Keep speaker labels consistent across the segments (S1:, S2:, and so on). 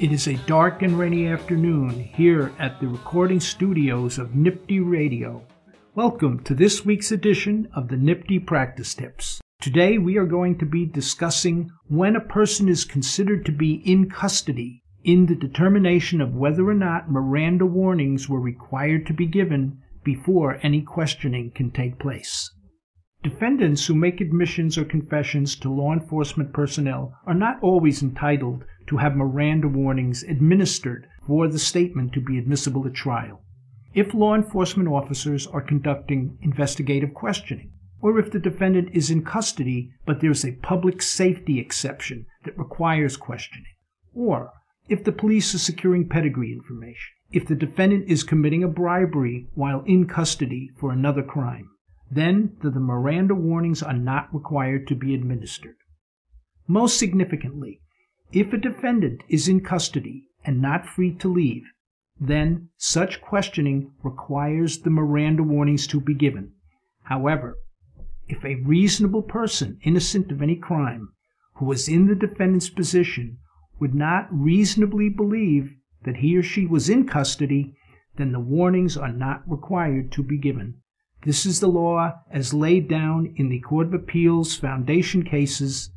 S1: It is a dark and rainy afternoon here at the recording studios of NYPTI Radio. Welcome to this week's edition of the NYPTI Practice Tips. Today we are going to be discussing when a person is considered to be in custody in the determination of whether or not Miranda warnings were required to be given before any questioning can take place. Defendants who make admissions or confessions to law enforcement personnel are not always entitled to have Miranda warnings administered for the statement to be admissible at trial. If law enforcement officers are conducting investigative questioning, or if the defendant is in custody but there's a public safety exception that requires questioning, or if the police are securing pedigree information, if the defendant is committing a bribery while in custody for another crime then the Miranda warnings are not required to be administered. Most significantly, if a defendant is in custody and not free to leave, then such questioning requires the Miranda warnings to be given. However, if a reasonable person, innocent of any crime, who was in the defendant's position would not reasonably believe that he or she was in custody, then the warnings are not required to be given. This is the law as laid down in the Court of Appeals Foundation cases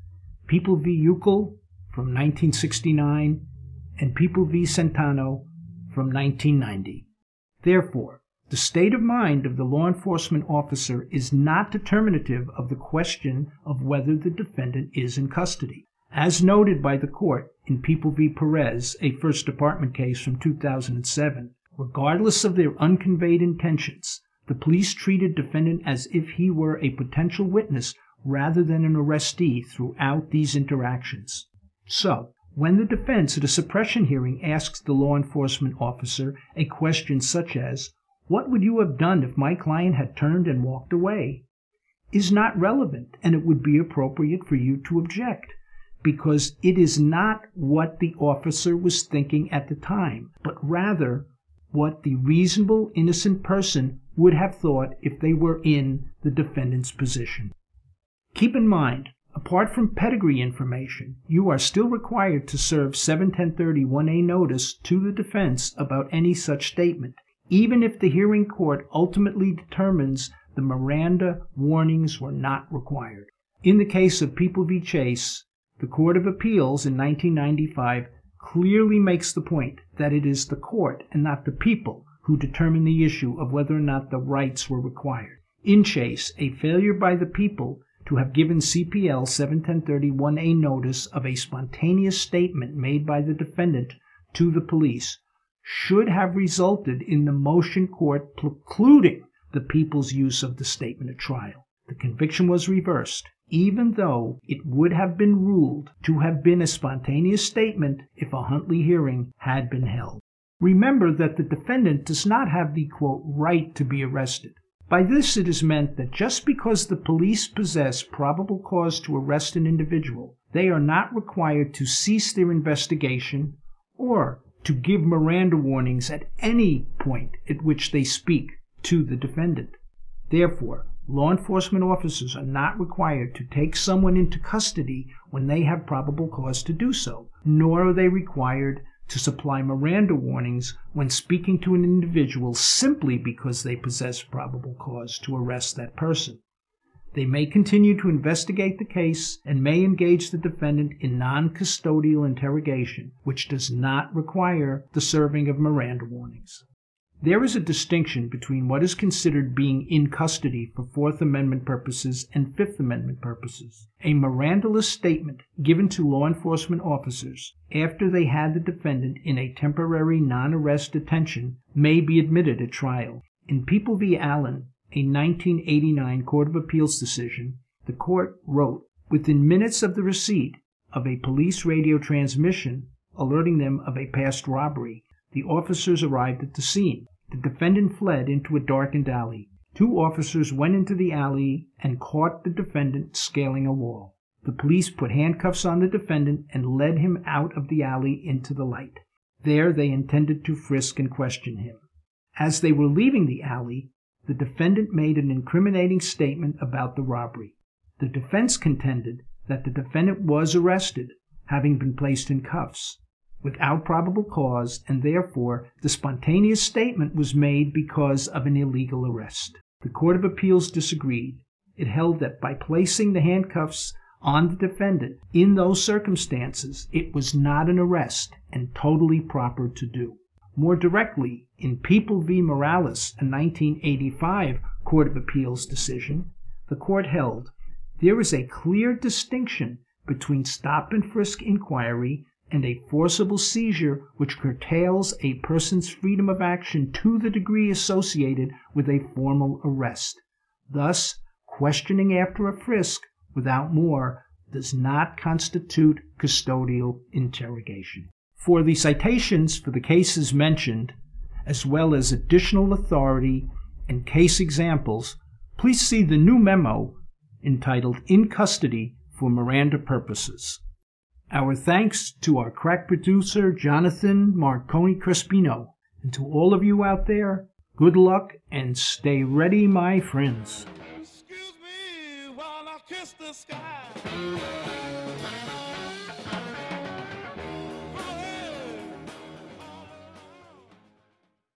S1: People v. Yukl from 1969 and People v. Centano from 1990. Therefore, the state of mind of the law enforcement officer is not determinative of the question of whether the defendant is in custody. As noted by the court in People v. Perez, a First Department case from 2007, regardless of their unconveyed intentions, the police treated defendant as if he were a potential witness rather than an arrestee throughout these interactions. So, when the defense at a suppression hearing asks the law enforcement officer a question such as, What would you have done if my client had turned and walked away? is not relevant, and it would be appropriate for you to object, because it is not what the officer was thinking at the time, but rather what the reasonable innocent person would have thought if they were in the defendant's position. Keep in mind, apart from pedigree information, you are still required to serve 71031A notice to the defense about any such statement, even if the hearing court ultimately determines the Miranda warnings were not required. In the case of People v. Chase, the Court of Appeals in 1995 clearly makes the point that it is the court and not the people who determine the issue of whether or not the rights were required. In Chase, a failure by the people to have given CPL 71031A notice of a spontaneous statement made by the defendant to the police should have resulted in the motion court precluding the people's use of the statement at trial. The conviction was reversed, even though it would have been ruled to have been a spontaneous statement if a Huntley hearing had been held. Remember that the defendant does not have the quote, right to be arrested. By this it is meant that just because the police possess probable cause to arrest an individual, they are not required to cease their investigation or to give Miranda warnings at any point at which they speak to the defendant. Therefore, law enforcement officers are not required to take someone into custody when they have probable cause to do so, nor are they required to supply Miranda warnings when speaking to an individual simply because they possess probable cause to arrest that person. They may continue to investigate the case and may engage the defendant in non custodial interrogation, which does not require the serving of Miranda warnings. There is a distinction between what is considered being in custody for Fourth Amendment purposes and Fifth Amendment purposes. A Mirandaless statement given to law enforcement officers after they had the defendant in a temporary non arrest detention may be admitted at trial. In People v. Allen, a 1989 Court of Appeals decision, the court wrote Within minutes of the receipt of a police radio transmission alerting them of a past robbery, the officers arrived at the scene. The defendant fled into a darkened alley. Two officers went into the alley and caught the defendant scaling a wall. The police put handcuffs on the defendant and led him out of the alley into the light. There they intended to frisk and question him. As they were leaving the alley, the defendant made an incriminating statement about the robbery. The defense contended that the defendant was arrested, having been placed in cuffs. Without probable cause, and therefore the spontaneous statement was made because of an illegal arrest. The Court of Appeals disagreed. It held that by placing the handcuffs on the defendant in those circumstances, it was not an arrest and totally proper to do. More directly, in People v. Morales, a 1985 Court of Appeals decision, the court held there is a clear distinction between stop and frisk inquiry and a forcible seizure which curtails a person's freedom of action to the degree associated with a formal arrest. Thus, questioning after a frisk without more does not constitute custodial interrogation. For the citations for the cases mentioned, as well as additional authority and case examples, please see the new memo entitled In Custody for Miranda Purposes. Our thanks to our crack producer, Jonathan Marconi Crespino. And to all of you out there, good luck and stay ready, my friends.